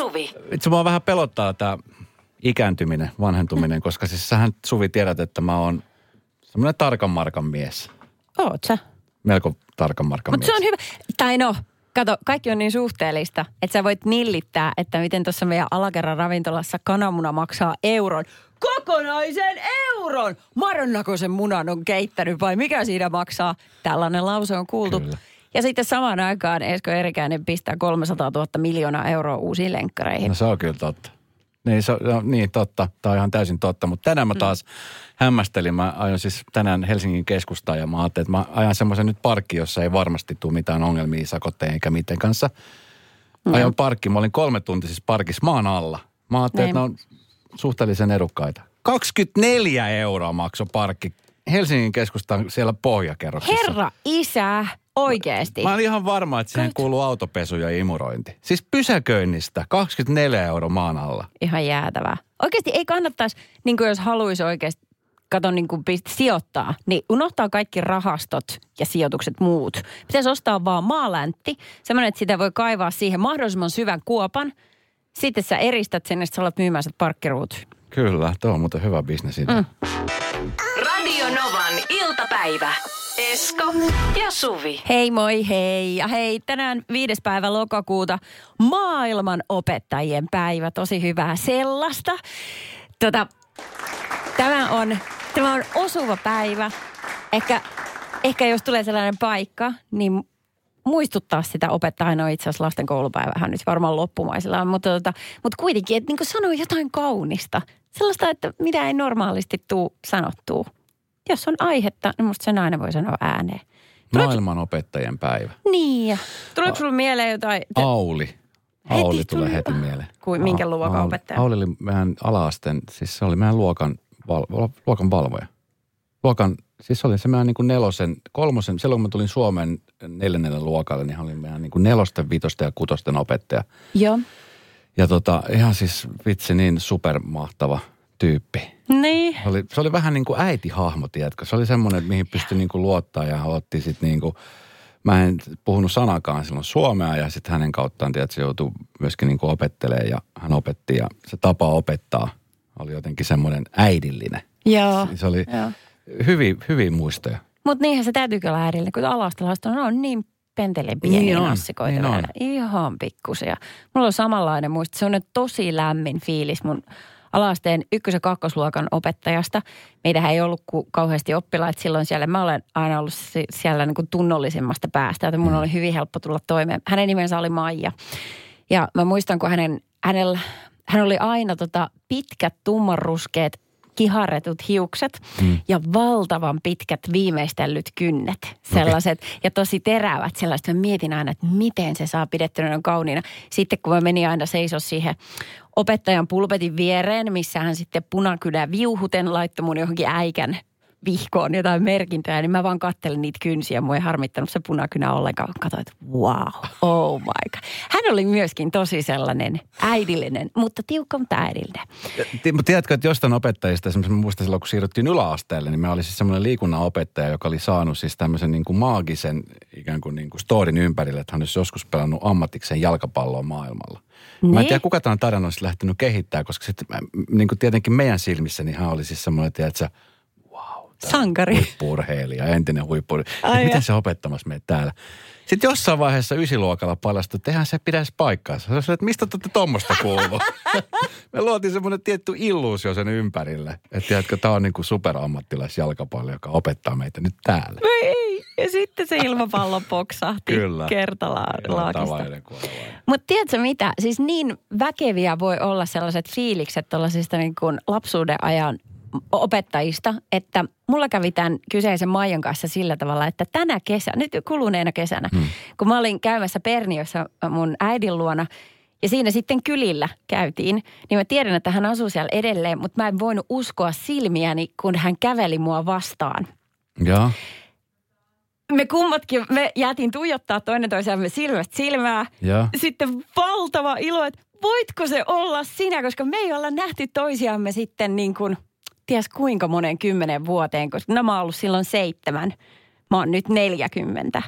Suvi. Itse mua vähän pelottaa tämä ikääntyminen, vanhentuminen, koska siis sähän Suvi tiedät, että mä oon semmoinen tarkan markan mies. Oot sä? Melko tarkan markan Mutta mies. se on hyvä. Tai no, kato, kaikki on niin suhteellista, että sä voit nillittää, että miten tuossa meidän alakerran ravintolassa kananmuna maksaa euron. Kokonaisen euron! Marjonnakoisen munan on keittänyt vai mikä siinä maksaa? Tällainen lause on kuultu. Kyllä. Ja sitten samaan aikaan Esko Erikäinen pistää 300 000 miljoonaa euroa uusiin lenkkareihin. No se on kyllä totta. Niin, se, no, niin totta. Tämä on ihan täysin totta. Mutta tänään mä taas hämmästelin. Mä ajoin siis tänään Helsingin keskustaan ja mä ajattelin, että mä ajan semmoisen nyt parkki, jossa ei varmasti tule mitään ongelmia sakotteen eikä miten kanssa. Ajoin parkki. Mä olin kolme tuntia siis parkissa maan alla. Mä ajattelin, että ne on suhteellisen edukkaita. 24 euroa maksoi parkki Helsingin keskustan siellä pohjakerroksessa. Herra isä, oikeesti. Mä olin ihan varma, että siihen kuuluu autopesu ja imurointi. Siis pysäköinnistä 24 euroa maan alla. Ihan jäätävää. Oikeasti ei kannattaisi, niin kuin jos haluaisi oikeasti, kato niin kuin pist- sijoittaa, niin unohtaa kaikki rahastot ja sijoitukset muut. Pitäisi ostaa vaan maaläntti, semmoinen, että sitä voi kaivaa siihen mahdollisimman syvän kuopan. Sitten sä eristät sen ja sitten sä alat myymään sen parkkiruut. Kyllä, tuo on muuten hyvä bisnesidea. Mm. Radio Novan iltapäivä. Esko ja Suvi. Hei moi hei ja hei, tänään viides päivä lokakuuta maailman opettajien päivä, tosi hyvää sellaista. Tota, tämä on, tämä on osuva päivä. Ehkä, ehkä jos tulee sellainen paikka, niin muistuttaa sitä opettajaa. No itse asiassa lasten koulupäivähän nyt varmaan loppumaisillaan, mutta, tota, mutta kuitenkin, että niin sanoa jotain kaunista. Sellaista, että mitä ei normaalisti tuu sanottua. Jos on aihetta, niin musta sen aina voi sanoa ääneen. Maailman opettajien päivä. Niin. Tuleeko sulla mieleen jotain? te- Auli. Auli Heti tulee tuli- heti mieleen. Kuin minkä A- luokan Auli- opettaja? Auli oli meidän ala-asteen, siis se oli meidän luokan, val, luokan valvoja. Luokan, siis se oli se meidän niin kuin nelosen, kolmosen, silloin kun mä tulin Suomen neljännelle luokalle, niin hän oli meidän niin kuin nelosten, vitosten ja kutosten opettaja. Joo. Ja tota, ihan siis vitsi niin supermahtava tyyppi. Niin. Se oli, se oli vähän niin kuin äitihahmo, tiedätkö? Se oli semmoinen, mihin pystyi niin kuin luottaa ja otti sitten niin kuin, mä en puhunut sanakaan silloin suomea ja sitten hänen kauttaan, tiedätkö, se joutui myöskin niin kuin opettelemaan ja hän opetti ja se tapa opettaa oli jotenkin semmoinen äidillinen. Joo. Se oli Joo. hyvin, hyvin muistoja. Mutta niinhän se täytyy kyllä äidille, kun alastelaiset on, on niin pentelen pieniä Niin on, nassikoita niin on. Ihan pikkusia. Mulla on samanlainen muisto. Se on nyt tosi lämmin fiilis mun alasteen ykkös- ja kakkosluokan opettajasta. Meitähän ei ollut ku- kauheasti oppilaita silloin siellä. Mä olen aina ollut si- siellä niin kuin tunnollisimmasta päästä, joten mun oli hyvin helppo tulla toimeen. Hänen nimensä oli Maija. Ja mä muistan, kun hänen, hänellä, hän oli aina tota pitkät tummanruskeat kiharretut hiukset mm. ja valtavan pitkät viimeistellyt kynnet. Sellaiset ja tosi terävät sellaiset. Mä mietin aina, että miten se saa pidettyä noin kauniina. Sitten kun mä menin aina seiso siihen opettajan pulpetin viereen, missä hän sitten punakynä viuhuten laittoi mun johonkin äikän vihkoon jotain merkintöjä, niin mä vaan kattelin niitä kynsiä. Mua ei harmittanut se punakynä ollenkaan. Katsoin, että wow, oh my god. Hän oli myöskin tosi sellainen äidillinen, mutta tiukka, mutta äidillinen. Mutta tiedätkö, että jostain opettajista, esimerkiksi mä muistan silloin, kun siirryttiin yläasteelle, niin me oli siis semmoinen liikunnan opettaja, joka oli saanut siis tämmöisen niin kuin maagisen ikään kuin, niin kuin storin ympärille, että hän olisi joskus pelannut ammatikseen jalkapalloa maailmalla. Mä en Niin. tiedä, kuka tämän tarinan olisi lähtenyt kehittämään, koska sitten niin kuin tietenkin meidän silmissä, niin hän oli siis semmoinen, tiedätkö, on Sankari. huippu-urheilija, entinen huippu ja. se opettamassa meitä täällä? Sitten jossain vaiheessa ysiluokalla paljastui, että eihän se pitäisi paikkaansa. Oli, että mistä te tuommoista kuuluu? Me luotiin semmoinen tietty illuusio sen ympärille. Että tiedätkö, tämä on niin kuin superammattilaisjalkapallo, joka opettaa meitä nyt täällä. No ei. Ja sitten se ilmapallo poksahti Kyllä. kertalaakista. Mutta tiedätkö mitä? Siis niin väkeviä voi olla sellaiset fiilikset tuollaisista niin kuin lapsuuden ajan opettajista, että mulla kävi tämän kyseisen Maijan kanssa sillä tavalla, että tänä kesänä, nyt kuluneena kesänä, hmm. kun mä olin käymässä Perniössä mun äidin luona, ja siinä sitten kylillä käytiin, niin mä tiedän, että hän asuu siellä edelleen, mutta mä en voinut uskoa silmiäni, kun hän käveli mua vastaan Joo. me kummatkin, me jäätiin tuijottaa toinen toisiamme silmästä silmää. Joo. Sitten valtava ilo, että voitko se olla sinä, koska me ei olla nähty toisiamme sitten niin kuin, ties kuinka monen kymmenen vuoteen, koska no mä oon ollut silloin seitsemän. mä oon nyt 40.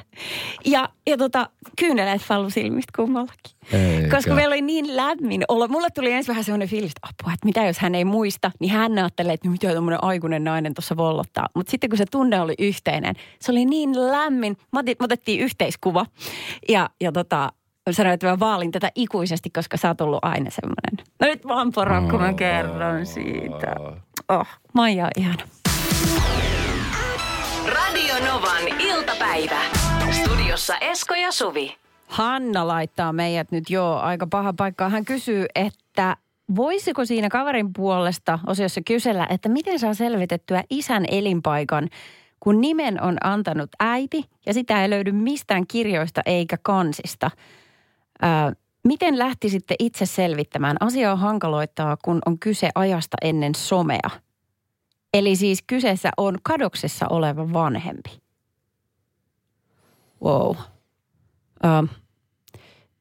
Ja, ja tota, kyyneleet fallu silmistä kummallakin. Eikä. Koska meillä oli niin lämmin olo. Mulle tuli ensin vähän sellainen fiilis, että apua, että mitä jos hän ei muista, niin hän ajattelee, että mitä tuommoinen aikuinen nainen tuossa vollottaa. Mutta sitten kun se tunne oli yhteinen, se oli niin lämmin. Me otettiin yhteiskuva ja, ja tota, sanoin, että mä vaalin tätä ikuisesti, koska sä oot ollut aina semmoinen. No nyt vaan poro, kun mä kerron siitä. Oh, Maija on ihana. Radio Novan iltapäivä. Studiossa Esko ja Suvi. Hanna laittaa meidät nyt jo aika paha paikka. Hän kysyy, että voisiko siinä kaverin puolesta osiossa kysellä, että miten saa selvitettyä isän elinpaikan, kun nimen on antanut äiti ja sitä ei löydy mistään kirjoista eikä kansista. Ää, miten lähtisitte itse selvittämään? Asiaa hankaloittaa, kun on kyse ajasta ennen somea. Eli siis kyseessä on kadoksessa oleva vanhempi. Wow. Ähm,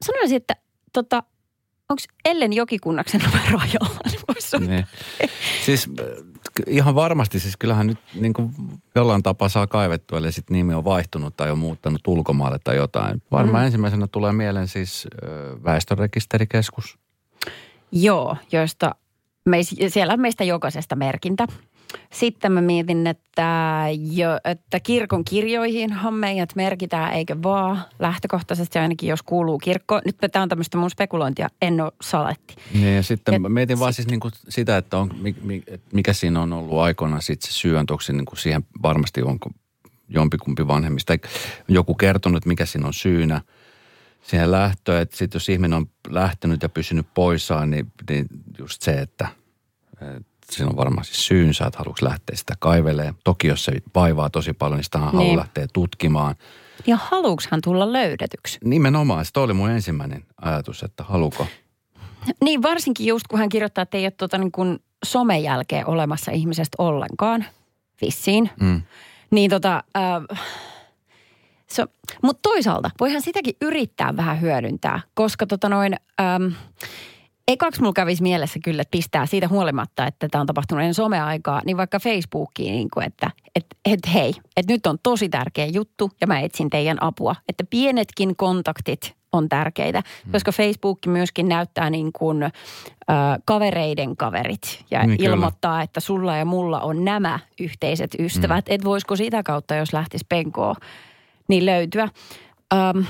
sanoisin, että tota, onko Ellen Jokikunnaksen numero ajalla? Niin. Siis ihan varmasti, siis kyllähän nyt niin kuin jollain tapaa saa kaivettua, eli sitten nimi on vaihtunut tai on muuttanut ulkomaalle tai jotain. Varmaan mm. ensimmäisenä tulee mieleen siis väestörekisterikeskus. Joo, joista meis, siellä on meistä jokaisesta merkintä. Sitten mä mietin, että, jo, että kirkon kirjoihinhan meidät merkitään, eikö vaan lähtökohtaisesti ainakin, jos kuuluu kirkko. Nyt tämä on tämmöistä mun spekulointia, en ole saletti. Niin ja sitten Ja mietin vaan siis niin kuin sitä, että on, mikä siinä on ollut aikoinaan sitten se syy, onko se niin kuin siihen varmasti onko jompikumpi vanhemmista. Joku kertonut, että mikä siinä on syynä siihen lähtöön. Että sitten jos ihminen on lähtenyt ja pysynyt poissaan, niin, niin just se, että, että siinä on varmaan siis syynsä, että haluatko lähteä sitä kaivelee. Toki jos se vaivaa tosi paljon, niin sitä haluaa Niin. lähteä tutkimaan. Ja haluuks hän tulla löydetyksi? Nimenomaan, se oli mun ensimmäinen ajatus, että haluko. Niin, varsinkin just kun hän kirjoittaa, että ei ole tota niin kuin somen jälkeen olemassa ihmisestä ollenkaan, vissiin. Mm. Niin tota, äh, so, mutta toisaalta voihan sitäkin yrittää vähän hyödyntää, koska tota noin, ähm, ekaksi mulla kävisi mielessä kyllä, että pistää siitä huolimatta, että tämä on tapahtunut ennen someaikaa, niin vaikka Facebookiin, niin kuin, että et, et hei, että nyt on tosi tärkeä juttu ja mä etsin teidän apua. Että pienetkin kontaktit on tärkeitä, koska Facebook myöskin näyttää niin kuin äh, kavereiden kaverit ja Niin, niin, kyllä. ilmoittaa, että sulla ja mulla on nämä yhteiset ystävät. Mm. Että voisiko sitä kautta, jos lähtisi penkoon, niin löytyä. Um,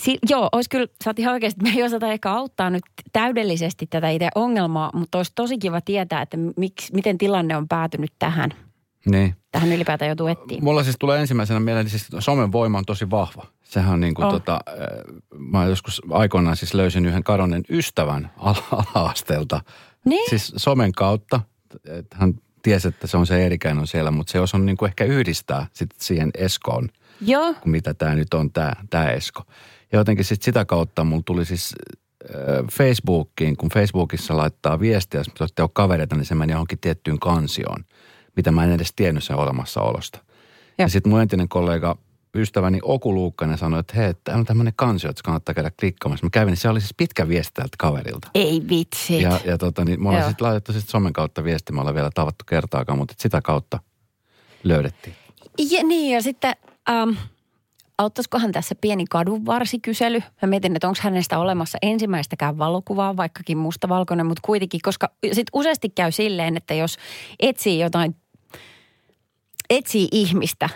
si- joo, olisi kyllä, sä oot ihan oikeasti, me ei osata ehkä auttaa nyt täydellisesti tätä itse ongelmaa, mutta olisi tosi kiva tietää, että miksi, miten tilanne on päätynyt tähän. Niin. Tähän ylipäätään joutuu etsiä. Mulla siis tulee ensimmäisenä mieleen, että siis somen voima on tosi vahva. Sehän on niin kuin On. tota, äh, mä joskus aikoinaan siis löysin yhden kadonneen ystävän ala- ala-asteelta. Niin? Siis somen kautta. Että hän tiesi, että se on se Eerikäin on siellä, mutta se osannut niin kuin ehkä yhdistää sit siihen Eskoon, Joo, mitä tämä nyt on, tämä, tämä Esko. Ja jotenkin sitten sitä kautta mulla tuli siis Facebookiin, kun Facebookissa laittaa viestiä, jos te olette ole kavereita, niin se meni johonkin tiettyyn kansioon, mitä mä en edes tiennyt sen olemassaolosta. Ja, ja sitten mun entinen kollega, ystäväni Oku Luukkanen sanoi, että hei, täällä on tämmöinen kansio, että kannattaa käydä klikkaamassa. Mä kävin, niin se oli siis pitkä viesti tältä kaverilta. ei vitsi. Ja, ja tota, niin, me ollaan Joo. sitten laitettu sit somen kautta viesti, me ollaan vielä tavattu kertaakaan, mutta sitä kautta löydettiin. Ja niin, ja sitten ähm, auttaisikohan tässä pieni kadunvarsikysely? Mä mietin, että onko hänestä olemassa ensimmäistäkään valokuvaa, vaikkakin mustavalkoinen, mutta kuitenkin, koska sitten useasti käy silleen, että jos etsii jotain, etsii ihmistä,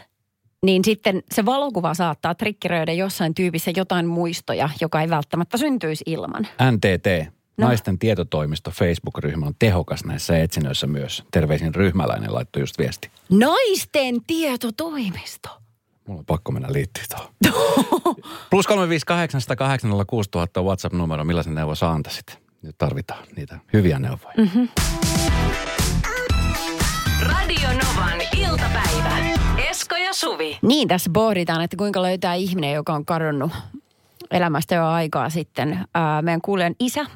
niin sitten se valokuva saattaa trikkeröidä jossain tyypissä jotain muistoja, joka ei välttämättä syntyisi ilman. NTT, No. Naisten tietotoimisto Facebook-ryhmä on tehokas näissä etsinnöissä myös. Terveisin ryhmäläinen laittoi just viesti. Naisten tietotoimisto. Mulla on pakko mennä liittyä tuohon. Plus 358 000 WhatsApp-numero, millaisen neuvo saa antaisit? Nyt tarvitaan niitä hyviä neuvoja. Mm. Radio Novan iltapäivä. Esko ja Suvi. Niin, tässä pohditaan, että kuinka löytää ihminen, joka on kadonnut elämästä jo aikaa sitten. Ää, meidän kuulijan isä.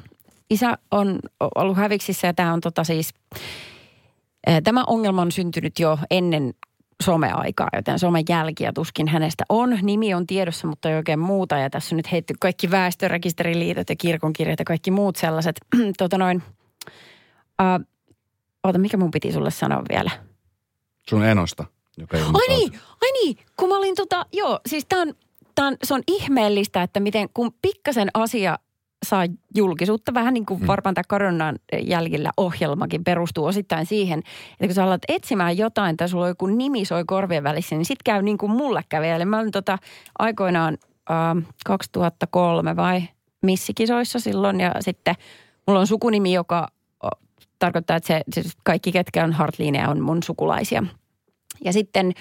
Isä on ollut häviksissä ja tämä on tota siis, ää, tämä ongelma on syntynyt jo ennen someaikaa, joten somen jälkiä tuskin hänestä on. Nimi on tiedossa, mutta ei oikein muuta. Ja tässä on nyt heitty kaikki väestörekisteriliitot ja kirkonkirjat ja kaikki muut sellaiset. tota noin, ää, oota, mikä mun piti sulle sanoa vielä? Sun enosta. joka ei Ai niin, ai niin, kun mä olin tota, joo, siis tää on, tää on, se on ihmeellistä, että miten kun pikkasen asia saa julkisuutta, vähän niin kuin varmaan tämä koronan jäljillä ohjelmakin perustuu osittain siihen, että kun sä alat etsimään jotain tai sulla on joku nimi soi korvien välissä, niin sit käy niin kuin mulle kävi. Eli mä olin tota aikoinaan äh, 2003 vai missikisoissa silloin ja sitten mulla on sukunimi, joka tarkoittaa, että se, siis kaikki ketkä on Hartliineja on mun sukulaisia. Ja sitten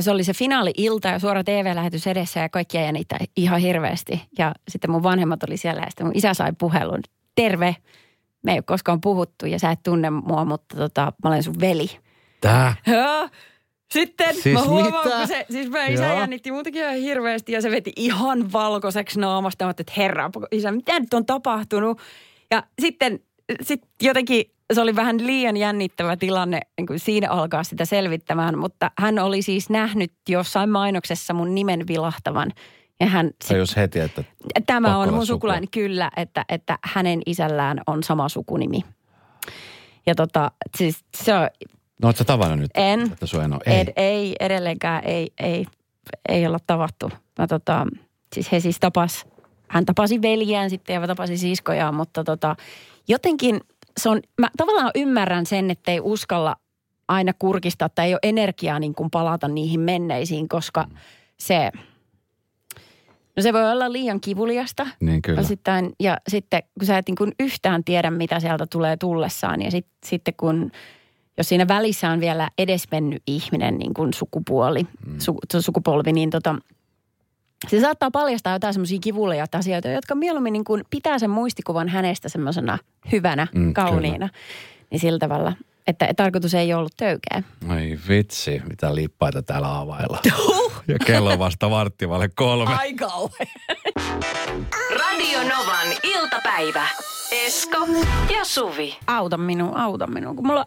se oli se finaali-ilta ja suora TV-lähetys edessä ja kaikkia jänittää ihan hirveästi. Ja sitten mun vanhemmat oli siellä ja sitten mun isä sai puhelun. Terve, me ei ole koskaan puhuttu ja sä et tunne mua, mutta tota, mä olen sun veli. Tää? Joo. Sitten Siis mä huomaan, mitä? kun se, siis mä isä Joo. jännitti muutakin ihan hirveästi ja se veti ihan valkoiseksi naamasta. Mä että herra, isä, mitä nyt on tapahtunut? Ja sitten sit jotenkin se oli vähän liian jännittävä tilanne niin kuin siinä alkaa sitä selvittämään, mutta hän oli siis nähnyt jossain mainoksessa mun nimen vilahtavan. Ja hän, Se jos heti, että tämä on mun sukua. sukulainen, kyllä, että, että hänen isällään on sama sukunimi. Ja tota, siis se on, no oot sä tavannut nyt, En. että sun eno? Ei. Ed, ei edelleenkään, ei, ei, ei olla tavattu. Mä tota, siis he siis tapas, hän tapasi veljään sitten ja tapasi siskojaan, mutta tota, jotenkin se on, mä tavallaan ymmärrän sen, että ei uskalla aina kurkistaa tai ei ole energiaa niin kuin palata niihin menneisiin, koska se, no se voi olla liian kivuliasta Niin kyllä. osittain. Ja sitten kun sä et niin kuin yhtään tiedä, mitä sieltä tulee tullessaan ja sit, sitten kun, jos siinä välissä on vielä edesmennyt ihminen, niin kuin sukupuoli, mm. su, sukupolvi, niin tota, se saattaa paljastaa jotain semmoisia kivuliaita asioita, jotka mieluummin niin kuin pitää sen muistikuvan hänestä semmoisena hyvänä, Mm, kauniina. Niin sillä tavalla, että tarkoitus ei ollut töykeä. Ai vitsi, mitä lippaita täällä availla. ja kello on vasta varttivalle kolme. Ai. Radio Novan iltapäivä. Esko ja Suvi. auta minua, auta minua. Kun mulla,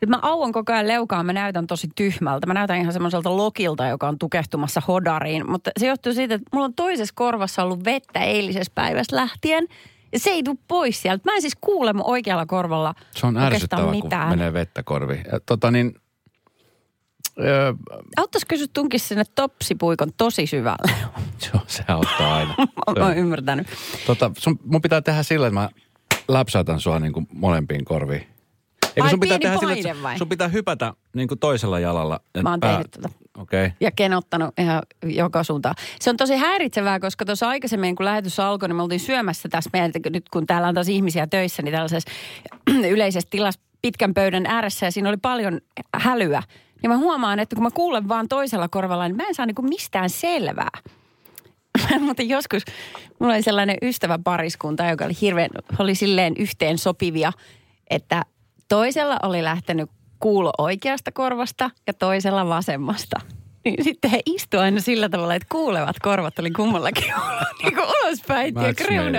nyt mä auon koko ajan leukaa, mä näytän tosi tyhmältä. Mä näytän ihan semmoiselta lokilta, joka on tukehtumassa hodariin. Mutta se johtuu siitä, että mulla on toisessa korvassa ollut vettä eilisessä päivästä lähtien. Ja se ei tule pois sieltä. Mä en siis kuule mun oikealla korvalla Se on ärsyttävää, kun mitään. menee vettä korviin. Ja, tota niin, öö, Auttaisiko kysyä tunkis sinne topsipuikon tosi syvälle? se, on- se auttaa aina. Mä on- oon ymmärtänyt. Tota, sun, mun pitää tehdä sillä, että mä läpsäytän sua niin kuin molempiin korviin. Eikö sun pitää tehdä paine että vai? sun pitää hypätä niin kuin toisella jalalla. et Mä oon pää- tehnyt tota. Okei. Okay. ja kenottanut ihan joka suuntaan. Se on tosi häiritsevää, koska tuossa aikaisemmin, kun lähetys alkoi, niin me oltiin syömässä tässä meidän, nyt kun täällä on taas ihmisiä töissä, niin tällaisessa yleisessä tilassa pitkän pöydän ääressä ja siinä oli paljon hälyä. Niin mä huomaan, että kun mä kuulen vaan toisella korvalla, niin mä en saa niinku mistään selvää. Mutta joskus mulla oli sellainen ystäväpariskunta, joka oli hirveän, oli silleen yhteen sopivia, että toisella oli lähtenyt kuulo oikeasta korvasta ja toisella vasemmasta. Niin sitten he istuivat aina sillä tavalla, että kuulevat korvat oli kummallakin niin kuin ulospäin ja heaven.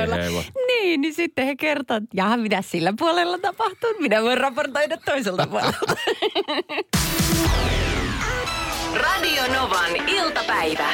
Niin, niin sitten he kertovat, että jaha, mitä sillä puolella tapahtuu, minä voin raportoida toiselta puolelta. Radio Novan iltapäivä.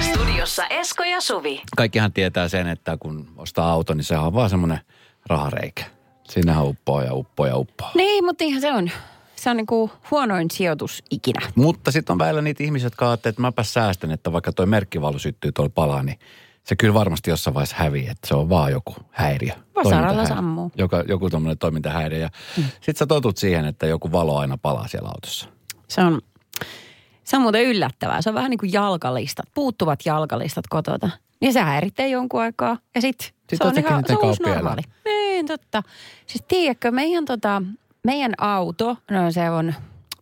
Studiossa Esko ja Suvi. Kaikkihan tietää sen, että kun ostaa auto, niin sehän on vaan semmoinen rahareikä. Siinähän uppoo ja uppoo ja uppoo. niin, mutta ihan se on, se on niin kuin huonoin sijoitus ikinä. Mutta sitten on välillä niitä ihmisiä, jotka ajattelee, että mäpä säästän, että vaikka toi merkkivalo syttyy tuolla palaa, niin se kyllä varmasti jossain vaiheessa hävii, että se on vaan joku häiriö. Vasaralla sammuu. Joka, joku tämmöinen toimintahäiriö. Ja mm. sitten sä totut siihen, että joku valo aina palaa siellä autossa. Se on, se on muuten yllättävää. Se on vähän niin kuin jalkalistat, puuttuvat jalkalistat kotota. Niin se häiritsee jonkun aikaa. Ja sitten Sit se on ihan se on uusi normaali. Niin, totta. Siis tiedätkö, meidän, tota, meidän auto, no se on,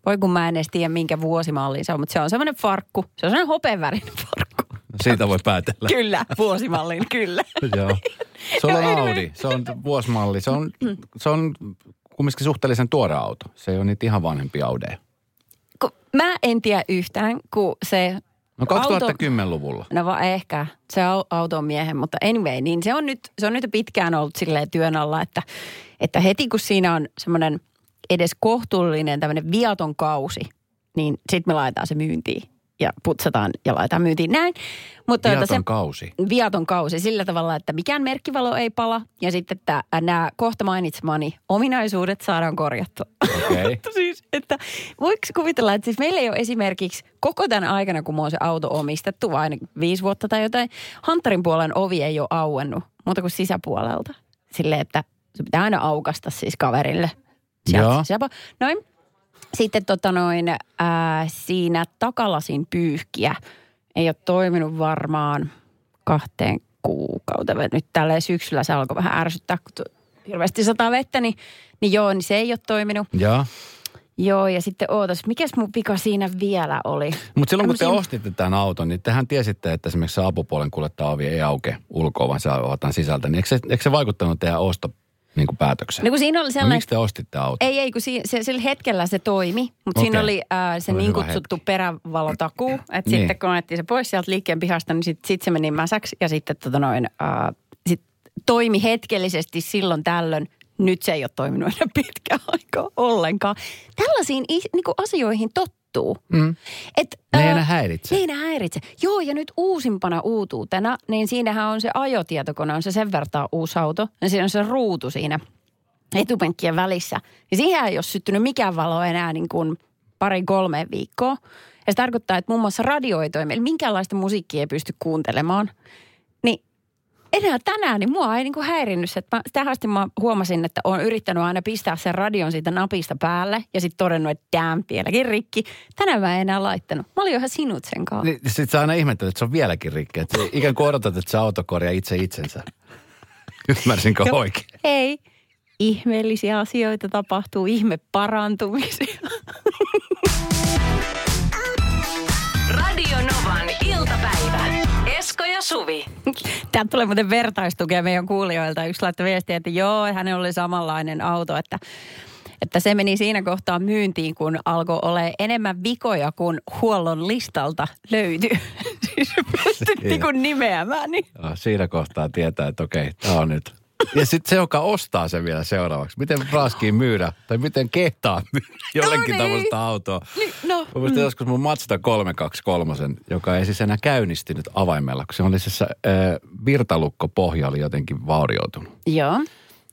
voi kun mä en edes tiedä minkä vuosimalli se on, mutta se on semmoinen farkku. Se on semmoinen hopeavärinen farkku. No siitä voi päätellä. Kyllä, vuosimallin, kyllä. Joo. Se on Audi, se on vuosimalli, se on, se on kumminkin suhteellisen tuore auto. Se ei ole niitä ihan vanhempia Audeja. Kun mä en tiedä yhtään, kun se No 2010-luvulla. No va, ehkä. Se on auton miehen, mutta anyway, niin se on nyt, se on nyt pitkään ollut silleen työn alla, että, että heti kun siinä on semmoinen edes kohtuullinen tämmöinen viaton kausi, niin sitten me laitetaan se myyntiin. Ja putsataan ja laitetaan myyntiin näin. Mutta tuota, Viaton kausi. viaton kausi sillä tavalla, että mikään merkkivalo ei pala ja sitten että nämä kohta mainitsemani ominaisuudet saadaan korjattua. Mutta siis, että voiko kuvitella, että siis meillä ei ole esimerkiksi koko tämän aikana, kun mä oon se auto omistettu, vai aina viisi vuotta tai jotain, Hunterin puolen ovi ei ole auennut, muuta kuin sisäpuolelta. Silleen, että se pitää aina aukasta siis kaverille. Sieltä Joo. sisäpu- Noin. Sitten tota noin, ää, siinä takalasin pyyhkiä ei ole toiminut varmaan kahteen kuukauteen. Nyt tällä syksyllä se alkoi vähän ärsyttää, kun hirveästi sataa vettä, niin, niin joo, niin se ei ole toiminut. Joo. Joo, ja sitten ootas, mikäs mun vika siinä vielä oli? Mutta silloin kun te Tämmösiä- ostitte tämän auton, niin tehän tiesitte, että esimerkiksi se apupuolen kuljettava ovi ei auke ulkoa, vaan se avataan sisältä. Niin eikö se, eikö se vaikuttanut teidän osto niin kuin päätökseen? No kun siinä oli no, sellainen... miksi te ostitte auton? Ei, ei, kun siinä, se, sillä hetkellä se toimi, mutta Okei. siinä oli ää, se Oli niin kutsuttu perävalotakuu, että Niin. sitten kun ajettiin se pois sieltä liikkeen pihasta, niin sitten sit se meni mäsäksi ja sitten tota noin, ää, sit toimi hetkellisesti silloin tällöin. Nyt se ei ole toiminut enää pitkään aikaa ollenkaan. Tällaisiin is- niinku asioihin tottuu. Mm. Et, Ne ei ää, enää häiritse. Ne ei enää häiritse. Joo, ja nyt uusimpana uutuutena, niin siinähän on se ajotietokone, on se sen vertaa uusi auto. Ja siinä on se ruutu siinä etupenkkien välissä. Ja siihen ei ole syttynyt mikään valo enää niin kuin pari kolme viikkoa. Ja se tarkoittaa, että muun muassa radio ei toimi. Eli minkäänlaista musiikkia ei pysty kuuntelemaan. Enää tänään, niin mua ei niin kuin häirinnyt se. Että mä, tähän asti mä huomasin, että olen yrittänyt aina pistää sen radion siitä napista päälle. Ja sitten todennut, että damn, vieläkin rikki. Tänään mä en enää laittanut. Mä olin jo ihan sinut sen kanssa. Niin, Sitten sä aina ihmettelet, että se on vieläkin rikki. Että ikään kuin odotat, että se auto korjaa itse itsensä. Ymmärsinkö Joo. oikein? Ei. Ihmeellisiä asioita tapahtuu, ihme parantumisia. Ja Suvi. Täältä tulee muuten vertaistukea meidän kuulijoilta. Yksi laittoi viestiä, että joo, hänellä oli samanlainen auto, että, että se meni siinä kohtaa myyntiin, kun alkoi olla enemmän vikoja kuin huollon listalta löytyi. siis pystyttiin kun nimeämään. Niin. Ja siinä kohtaa tietää, että okei, tämä on nyt. Ja sitten se, joka ostaa sen vielä seuraavaksi. Miten raskiin myydä, tai miten kehtaa myydä jollekin No niin. tämmöistä autoa. Niin, no, Mä muistan joskus mun Mazda 323, joka ei siis enää käynnistynyt avaimella, kun se oli siis äh, virtalukkopohja oli jotenkin vaurioitunut. Joo.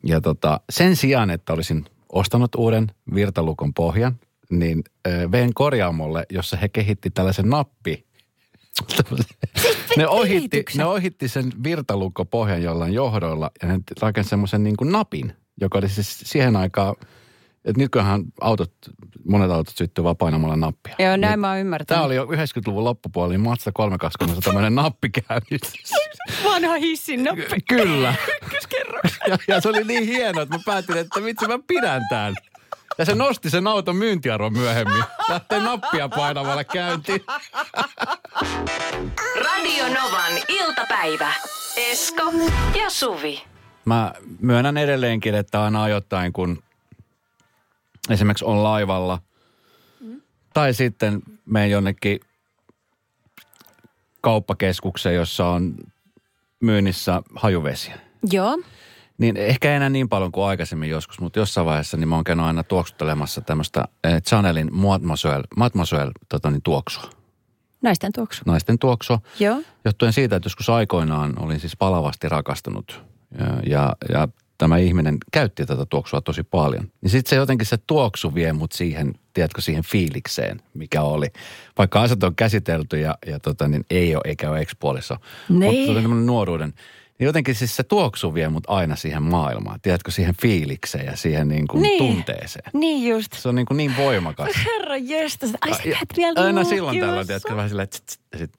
Ja tota, sen sijaan, että olisin ostanut uuden virtalukon pohjan, niin äh, vein korjaamolle, jossa he kehitti tällaisen nappi. ne, ohitti, ne ohitti sen virtalukkopohjan jollain johdoilla ja ne rakensi semmoisen niin kuin napin, joka oli siis siihen aikaan, että nykyään autot, monet autot syttyy vaan painamalla nappia. Joo, näin Niin mä oon ymmärtänyt. Tämä oli jo 90-luvun loppupuoli, niin Mazda 320 tämmöinen nappikäynnistys. vanha hissin nappi. Kyllä. Ja, ja, se oli niin hieno, että mä päätin, että vitsi mä pidän tämän. Ja se nosti sen auton myyntiarvon myöhemmin. Lähtee nappia painamalla käyntiin. Radio Novan iltapäivä. Esko ja Suvi. Mä myönnän edelleenkin, että aina ajoittain, kun esimerkiksi on laivalla tai sitten menen jonnekin kauppakeskukseen, jossa on myynnissä hajuvesiä. Joo. Niin ehkä enää niin paljon kuin aikaisemmin joskus, mutta jossain vaiheessa niin mä oon käynyt aina tuoksuttelemassa tämmöistä eh, Chanelin Mademoiselle, Mademoiselle tota niin, tuoksua. Naisten tuoksu. Naisten tuoksua. Joo. Johtuen siitä, että joskus aikoinaan olin siis palavasti rakastunut ja, ja, ja tämä ihminen käytti tätä tuoksua tosi paljon. Niin sitten se jotenkin se tuoksu vie mut siihen, tiedätkö, siihen fiilikseen, mikä oli. Vaikka asiat on käsitelty ja, ja tota, niin ei ole eikä ole ekspuolissa. Niin. Mutta se oli tämmöinen nuoruuden. Niin jotenkin siis se tuoksu vie mut aina siihen maailmaan. Tiedätkö, siihen fiilikseen ja siihen niin kuin Niin. tunteeseen. Niin just. Se on niin, kuin niin voimakas. Herra jestas. Ai sä Ja käyt vielä Aina silloin tällöin, tiedätkö, vähän silleen, tst, tst, ja sit,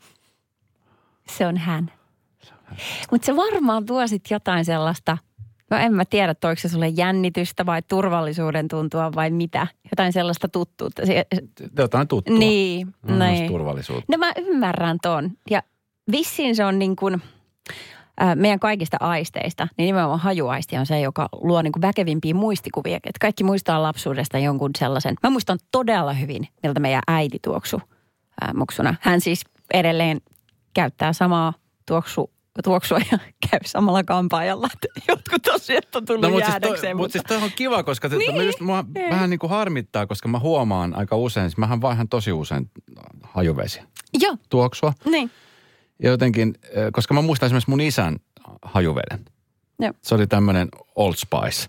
Se on hän. Mutta se varmaan tuo sit jotain sellaista, no en mä tiedä, toiko se sulle jännitystä vai turvallisuuden tuntua vai mitä. Jotain sellaista tuttuutta. Se, jotain tuttua. niin, Mm, niin. turvallisuutta. No mä ymmärrän ton. Ja vissiin se on niin kuin, meidän kaikista aisteista, niin nimenomaan hajuaisti on se, joka luo niin kuin väkevimpiä muistikuvia. Että kaikki muistaa lapsuudesta jonkun sellaisen. Mä muistan todella hyvin, miltä meidän äiti tuoksu äh, muksuna. Hän siis edelleen käyttää samaa tuoksu tuoksua ja käy samalla kampaajalla. Että jotkut asiat on tullut No, mutta siis, jäädäkseen. toi, mut siis toi on kiva, koska niin, Niin, just mua ei. vähän niin kuin harmittaa, koska mä huomaan aika usein, siis mähän vaihan tosi usein hajuvesi Joo, tuoksua. niin. Jotenkin, koska mä muistan esimerkiksi mun isän hajuveden. Joo. Se oli tämmöinen Old Spice.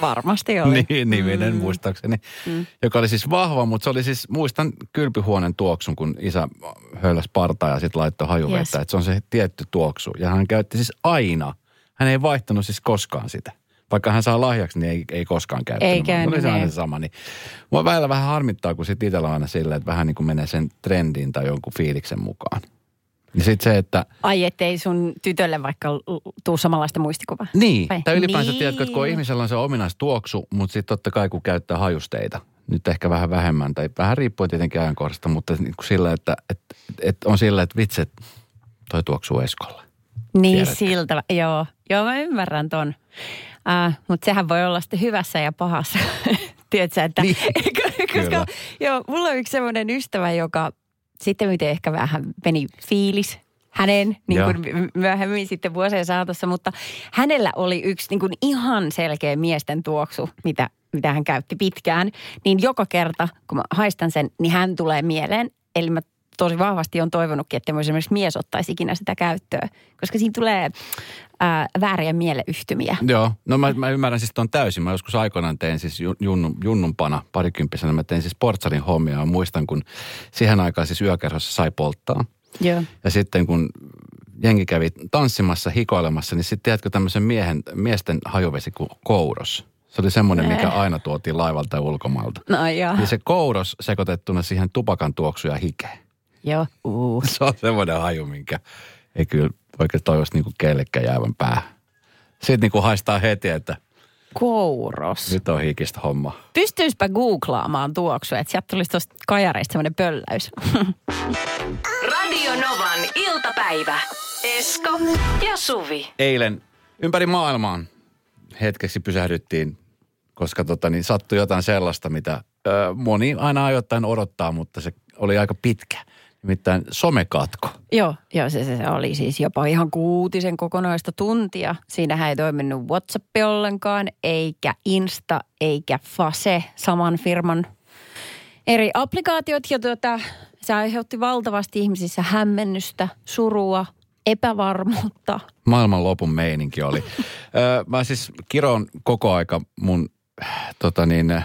Varmasti oli. niin, niminen mm. muistaakseni. Mm. Joka oli siis vahva, mutta se oli siis, muistan kylpyhuoneen tuoksun, kun isä höyläsi partaa ja sitten laittoi hajuvettä. Yes. Että se on se tietty tuoksu. Ja hän käytti siis aina, hän ei vaihtanut siis koskaan sitä. Vaikka hän saa lahjaksi, niin ei, ei koskaan käyttänyt. Ei käynyt, Oli se aina niin. sama. Niin. Mua välillä vähän harmittaa, kun sit itsellä on aina sillä, että vähän niin kuin menee sen trendin tai jonkun fiiliksen mukaan. Ja sitten se, että Ai, ettei sun tytölle vaikka tuu samanlaista muistikuvaa. Niin, Vai? tai ylipäänsä Niin. tiedätkö, että kun ihmisellä on se ominaistuoksu, mutta sitten totta kai kun käyttää hajusteita, nyt ehkä vähän vähemmän, tai vähän riippuen tietenkin ajankohdasta, mutta niin kuin sillä, että, että, että on sillä, että vitsi, että toi tuoksuu Eskolle. Niin Tiedätkö? siltä, joo. Joo, mä ymmärrän ton. Äh, mutta sehän voi olla sitten hyvässä ja pahassa. Tiedätkö, että... Niin, koska, kyllä. joo, mulla on yksi semmoinen ystävä, joka sitten miten ehkä vähän meni fiilis hänen niin kuin my- myöhemmin sitten vuosien saatossa, mutta hänellä oli yksi niin kuin ihan selkeä miesten tuoksu, mitä, mitä hän käytti pitkään. Niin joka kerta, kun mä haistan sen, niin hän tulee mieleen. Eli mä tosi vahvasti on toivonutkin, että esimerkiksi mies ottaisi ikinä sitä käyttöön, koska siinä tulee ää, vääriä mieleyhtymiä. Joo, no mä, mä ymmärrän siis ton täysin. Mä joskus aikoinaan tein siis ju- junnun, junnumpana, parikymppisenä, mä tein siis portsalin hommia. Ja muistan, kun siihen aikaan siis yökerhossa sai polttaa. Joo. Ja sitten kun jengi kävi tanssimassa, hikoilemassa, niin sitten tiedätkö tämmöisen miehen, miesten hajuvesi kuin kouros. Se oli semmoinen, mikä aina tuotiin laivalta ja ulkomailta. No joo. Ja se kouros sekoitettuna siihen tupakan tuoksu ja hikeen. Joo. Uh. Se on semmoinen haju, minkä ei kyllä oikein toivoisi niinku kellekään jäävän päähän. Sitten niinku haistaa heti, että Kouros. nyt on hikistä homma. Pystyispä googlaamaan tuoksua, että sieltä tulisi tuosta kajareista semmoinen pölläys. Radio Novan iltapäivä. Esko ja Suvi. Eilen ympäri maailmaan hetkeksi pysähdyttiin, koska tota, niin sattui jotain sellaista, mitä ö, moni aina ajoittain odottaa, mutta se oli aika pitkä. Nimittäin somekatko. joo, joo se, se, se, oli siis jopa ihan kuutisen kokonaista tuntia. Siinähän ei toiminut WhatsApp ollenkaan, eikä Insta, eikä Fase, saman firman eri applikaatiot. Ja tuota, se aiheutti valtavasti ihmisissä hämmennystä, surua, epävarmuutta. Maailman lopun meininki oli. Ö, mä siis kiroon koko aika mun äh, tota niin,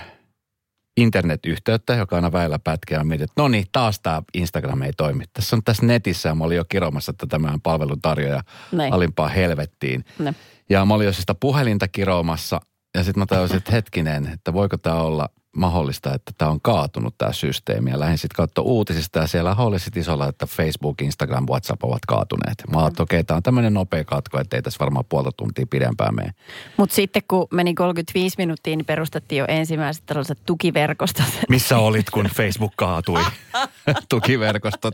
internetyhteyttä, joka aina väillä pätkiä. Mä mietin, että no niin, taas tämä Instagram ei toimi. Tässä on tässä netissä ja mä olin jo kiromassa tätä meidän palveluntarjoaja Näin. alimpaa helvettiin. No. Ja mä olin jo sitä puhelinta kiroamassa ja sitten mä tajusin, että hetkinen, että voiko tämä olla mahdollista, että tämä on kaatunut tämä systeemi. Ja lähdin sitten katsoa uutisista ja siellä oli sitten isolla, että Facebook, Instagram, WhatsApp ovat kaatuneet. Mä ajattelin, että okei, tämä on tämmöinen nopea katko, että ei tässä varmaan puolta tuntia pidempään mene. Mutta sitten kun meni 35 minuuttia, niin perustettiin jo ensimmäiset tällaiset tukiverkostot. Missä olit, kun Facebook kaatui? Tukiverkostot.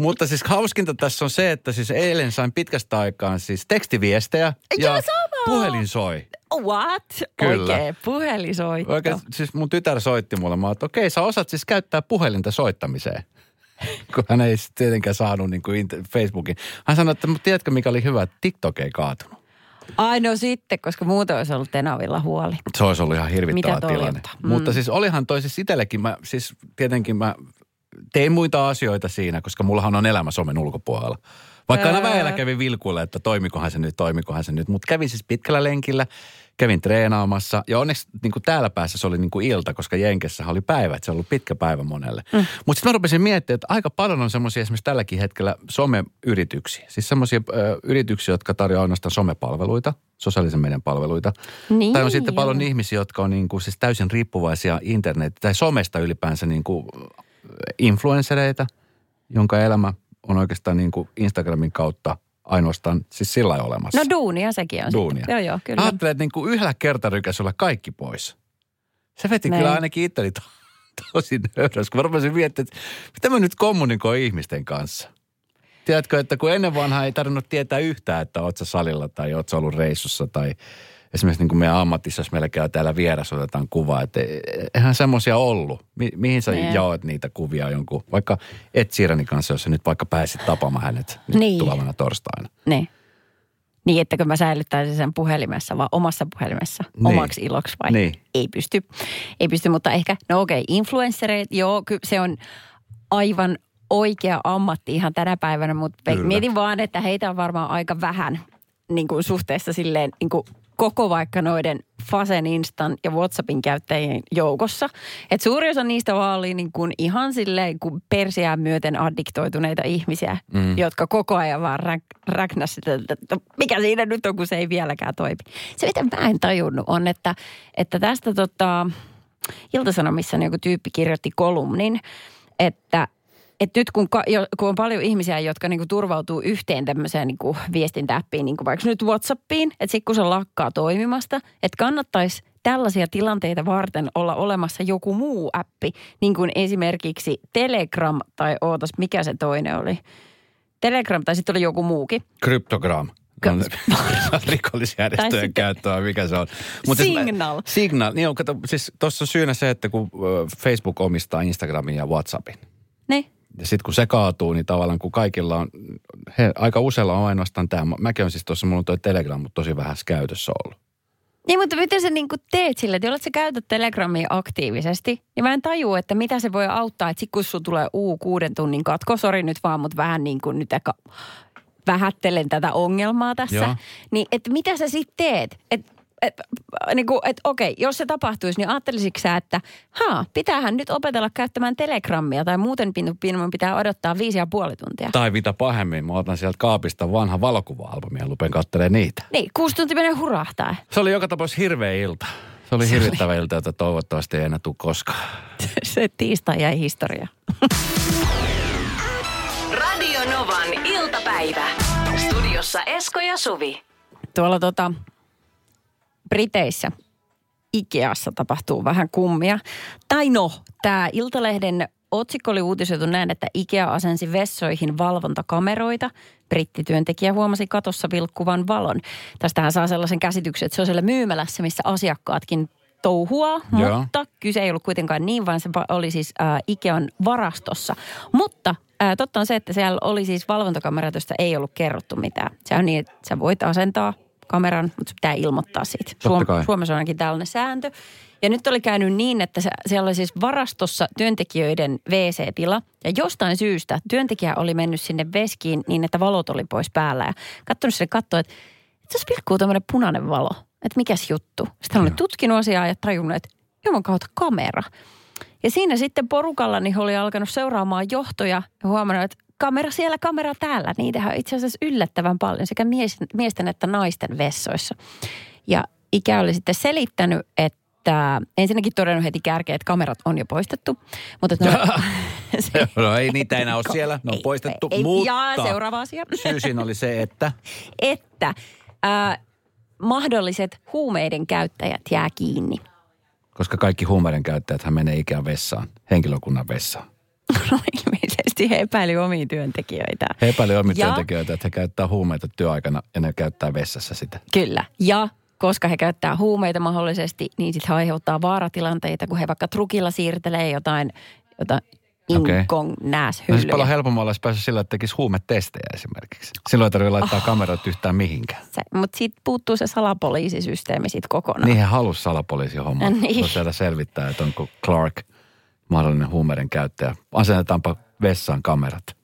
Mutta siis hauskinta tässä on se, että siis eilen sain pitkästä aikaan siis tekstiviestejä ja sama. puhelin soi. What? Kyllä. Oikein, puhelisoitto. Oikein, siis mun tytär soitti mulle, mä että okei, sä osaat siis käyttää puhelinta soittamiseen. Kun hän ei tietenkään saanut niin kuin Facebookin. Hän sanoi, että "Mut tiedätkö mikä oli hyvä, että TikTok ei kaatunut. Ai no sitten, koska muuten olisi ollut Tenavilla huoli. Se olisi ollut ihan hirvittävä Mitä tilanne. Mm. Mutta siis olihan toi siis itsellekin, mä siis tietenkin mä tein muita asioita siinä, koska mullahan on elämä somen ulkopuolella. Vaikka aina Ää. väillä kävin vilkuille, että toimikohan se nyt, toimikohan se nyt. Mutta kävin siis pitkällä lenkillä, kävin treenaamassa. Ja onneksi niin kuin täällä päässä se oli niin kuin ilta, koska Jenkessä oli päivä, että se on ollut pitkä päivä monelle. Mm. Mutta sitten mä rupesin miettimään, että aika paljon on semmoisia esimerkiksi tälläkin hetkellä someyrityksiä. Siis semmoisia yrityksiä, jotka tarjoaa ainoastaan somepalveluita, sosiaalisen median palveluita. Niin, tai on sitten joo. paljon ihmisiä, jotka on niin kuin siis täysin riippuvaisia internet- tai somesta ylipäänsä niin kuin influenssereita, jonka elämä on oikeastaan niin kuin Instagramin kautta ainoastaan siis sillä lailla olemassa. No duunia sekin on Duunia. sitten. Joo, joo, kyllä. Ajattelee, että niin kuin yhdellä kertarykäisyllä kaikki pois. Se veti Näin. kyllä ainakin itseni to, tosi nöyräs, kun mä rupesin miettimään, että mitä mä nyt kommunikoin ihmisten kanssa. Tiedätkö, että kun ennen vanhaa ei tarvinnut tietää yhtään, että oot sä salilla tai oot sä ollut reissussa tai esimerkiksi niin kuin meidän ammatissa, jos meillä käy täällä vieras, otetaan kuva, että eihän semmoisia ollut. Mi- mihin sä Niin. jaoit niitä kuvia jonkun, vaikka Ed Sheeranin kanssa, jos sä nyt vaikka pääsit tapaamaan hänet nyt Niin. tulevana torstaina. Niin. Niin, että kun mä säilyttäisin sen puhelimessa, vaan omassa puhelimessa, Niin. omaksi iloksi vai? Niin. Ei pysty. Ei pysty, mutta ehkä, no okei, influenssereet, joo, kyllä se on aivan oikea ammatti ihan tänä päivänä, mutta Kyllä. mietin vaan, että heitä on varmaan aika vähän niin kuin suhteessa silleen niin kuin koko vaikka noiden Fasen, Instan ja WhatsAppin käyttäjien joukossa. Et suuri osa niistä vaan oli niin kuin ihan silleen kuin persiään myöten addiktoituneita ihmisiä, mm. jotka koko ajan vaan rä, räknäs sitä, että mikä siinä nyt on, kun se ei vieläkään toimi. Se, mitä mä en tajunnut, on, että, että tästä tota, Ilta-Sanomissa joku tyyppi kirjoitti kolumnin, että et nyt kun, ka, jo, kun on paljon ihmisiä, jotka niinku turvautuu yhteen tämmöiseen niinku viestintäappiin, niinku vaikka nyt Whatsappiin, että sitten kun se lakkaa toimimasta, että kannattaisi tällaisia tilanteita varten olla olemassa joku muu appi, niin kuin esimerkiksi Telegram tai ootas, mikä se toinen oli? Telegram tai sitten oli joku muukin. Kryptogram. On rikollisjärjestöjen sitten- käyttöä, mikä se on. Mut siis Signal. Signal. Niin on, kato, siis tuossa syynä se, että kun Facebook omistaa Instagramin ja Whatsappin. Ne. Ja sitten kun se kaatuu, niin tavallaan kun kaikilla on, he, aika useilla on ainoastaan tämä. Mäkin on siis tuossa, mulla on toi Telegram, mutta tosi vähän käytössä ollut. Niin, mutta miten sä niin teet sille, että sä käytät Telegramia aktiivisesti, niin mä en tajua, että mitä se voi auttaa, että sit kun sun tulee uu kuuden tunnin katko, sori nyt vaan, mutta vähän niin kuin nyt ehkä vähättelen tätä ongelmaa tässä, Joo. niin että mitä sä sitten teet? Et, et, niin kuin, et okei, jos se tapahtuisi, niin ajattelisitko sä, että haa, pitäähän nyt opetella käyttämään Telegramia tai muuten pin- minun pitää odottaa viisi ja puoli tuntia. Tai mitä pahemmin, mä otan sieltä kaapista vanha valokuva-albumia ja lupen kattelemaan niitä. Niin, kuusi tuntia menee hurahtaa. Se oli joka tapauksessa hirveä ilta. Se oli hirvittävä ilta, jota toivottavasti ei enää tule koskaan. se tiistai jäi historia. Radio Novan iltapäivä. Studiossa Esko ja Suvi. tuolla tota, Briteissä Ikeassa tapahtuu vähän kummia. Tai no, tämä Iltalehden otsikko oli uutisoitu näin, että Ikea asensi vessoihin valvontakameroita. Brittityöntekijä huomasi katossa vilkkuvan valon. Tästähän saa sellaisen käsityksen, että se on siellä myymälässä, missä asiakkaatkin touhua, Joo. mutta kyse ei ollut kuitenkaan niin, vaan se oli siis äh, Ikean varastossa. Mutta äh, totta on se, että siellä oli siis valvontakamerat, joista ei ollut kerrottu mitään. Se on niin, että sä voit asentaa kameran, mutta pitää ilmoittaa siitä. Kai. Suomessa on ainakin tällainen sääntö. Ja nyt oli käynyt niin, että se, siellä oli siis varastossa työntekijöiden WC-tila. Ja jostain syystä työntekijä oli mennyt sinne veskiin niin, että valot oli pois päällä. Ja katsonut sinne katsoa, että, että tässä vilkkuu tämmöinen punainen valo. Että mikäs juttu. Sitten oli tutkinut asiaa ja tajunnut, että juman kautta kamera. Ja siinä sitten porukalla niin oli alkanut seuraamaan johtoja ja huomannut, että kamera siellä, kamera täällä. Niitähän on itse asiassa yllättävän paljon sekä mies, miesten että naisten vessoissa. Ja ikä oli sitten selittänyt, että ensinnäkin todennut heti kärkeen, että kamerat on jo poistettu. Mutta no, se, No ei niitä enää ole siellä, ne on Ei, poistettu, ei, mutta Ja seuraava asia. syy siinä oli se, että että ää, mahdolliset huumeiden käyttäjät jää kiinni. koska kaikki huumeiden käyttäjät menee ikään vessaan, henkilökunnan vessaan. No ilmeisesti he epäili omia työntekijöitä. He epäilivät omia Ja- työntekijöitä, että he käyttää huumeita työaikana ja ne käyttää vessassa sitä. Kyllä. Ja koska he käyttää huumeita mahdollisesti, niin sitten he aiheuttaa vaaratilanteita, kun he vaikka trukilla siirtelee jotain, jotain Okei. inkong No siis paljon helpommalla olisi päässyt sillä, että tekisi huumetestejä esimerkiksi. Silloin ei tarvitse laittaa Oh. kamerat yhtään mihinkään. Mutta siitä puuttuu se salapoliisisysteemi sitten kokonaan. Niin he halusi salapoliisi homma. Niin. Siellä selvittää, että onko Clark mahdollinen huumeiden käyttäjä. Asennetaanpa vessaan kamerat.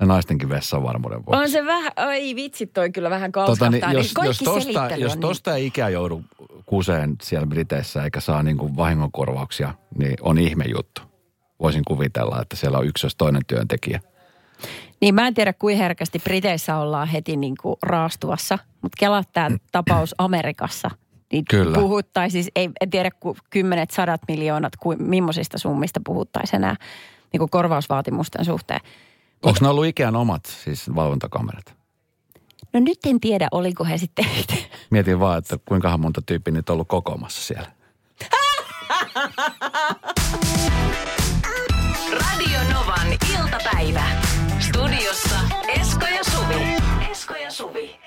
Ja naistenkin vessan varmuuden vuoksi. On se vähän, oi vitsi toi kyllä vähän kalskahtaa. Tota, niin, jos, Kaikki jos, tosta, jos on tosta ei ikä joudu kuseen siellä Briteissä eikä saa niin kuin vahingonkorvauksia, niin on ihme juttu. Voisin kuvitella, että siellä on yksi jos toinen työntekijä. Niin mä en tiedä, kuin herkästi Briteissä ollaan heti niin kuin raastuvassa, mutta kelaa tämä tapaus Amerikassa. Niin Kyllä. Puhuttaisiin, siis ei, en tiedä ku, kymmenet, sadat miljoonat, kuin millaisista summista puhuttaisiin enää niin kuin korvausvaatimusten suhteen. Onko ne ollut ikään omat siis valvontakamerat? No nyt en tiedä, oliko he sitten. Mietin vaan, että kuinka monta tyyppiä nyt on ollut kokoamassa siellä. Radio Novan iltapäivä. Studiossa Esko ja Suvi. Esko ja Suvi.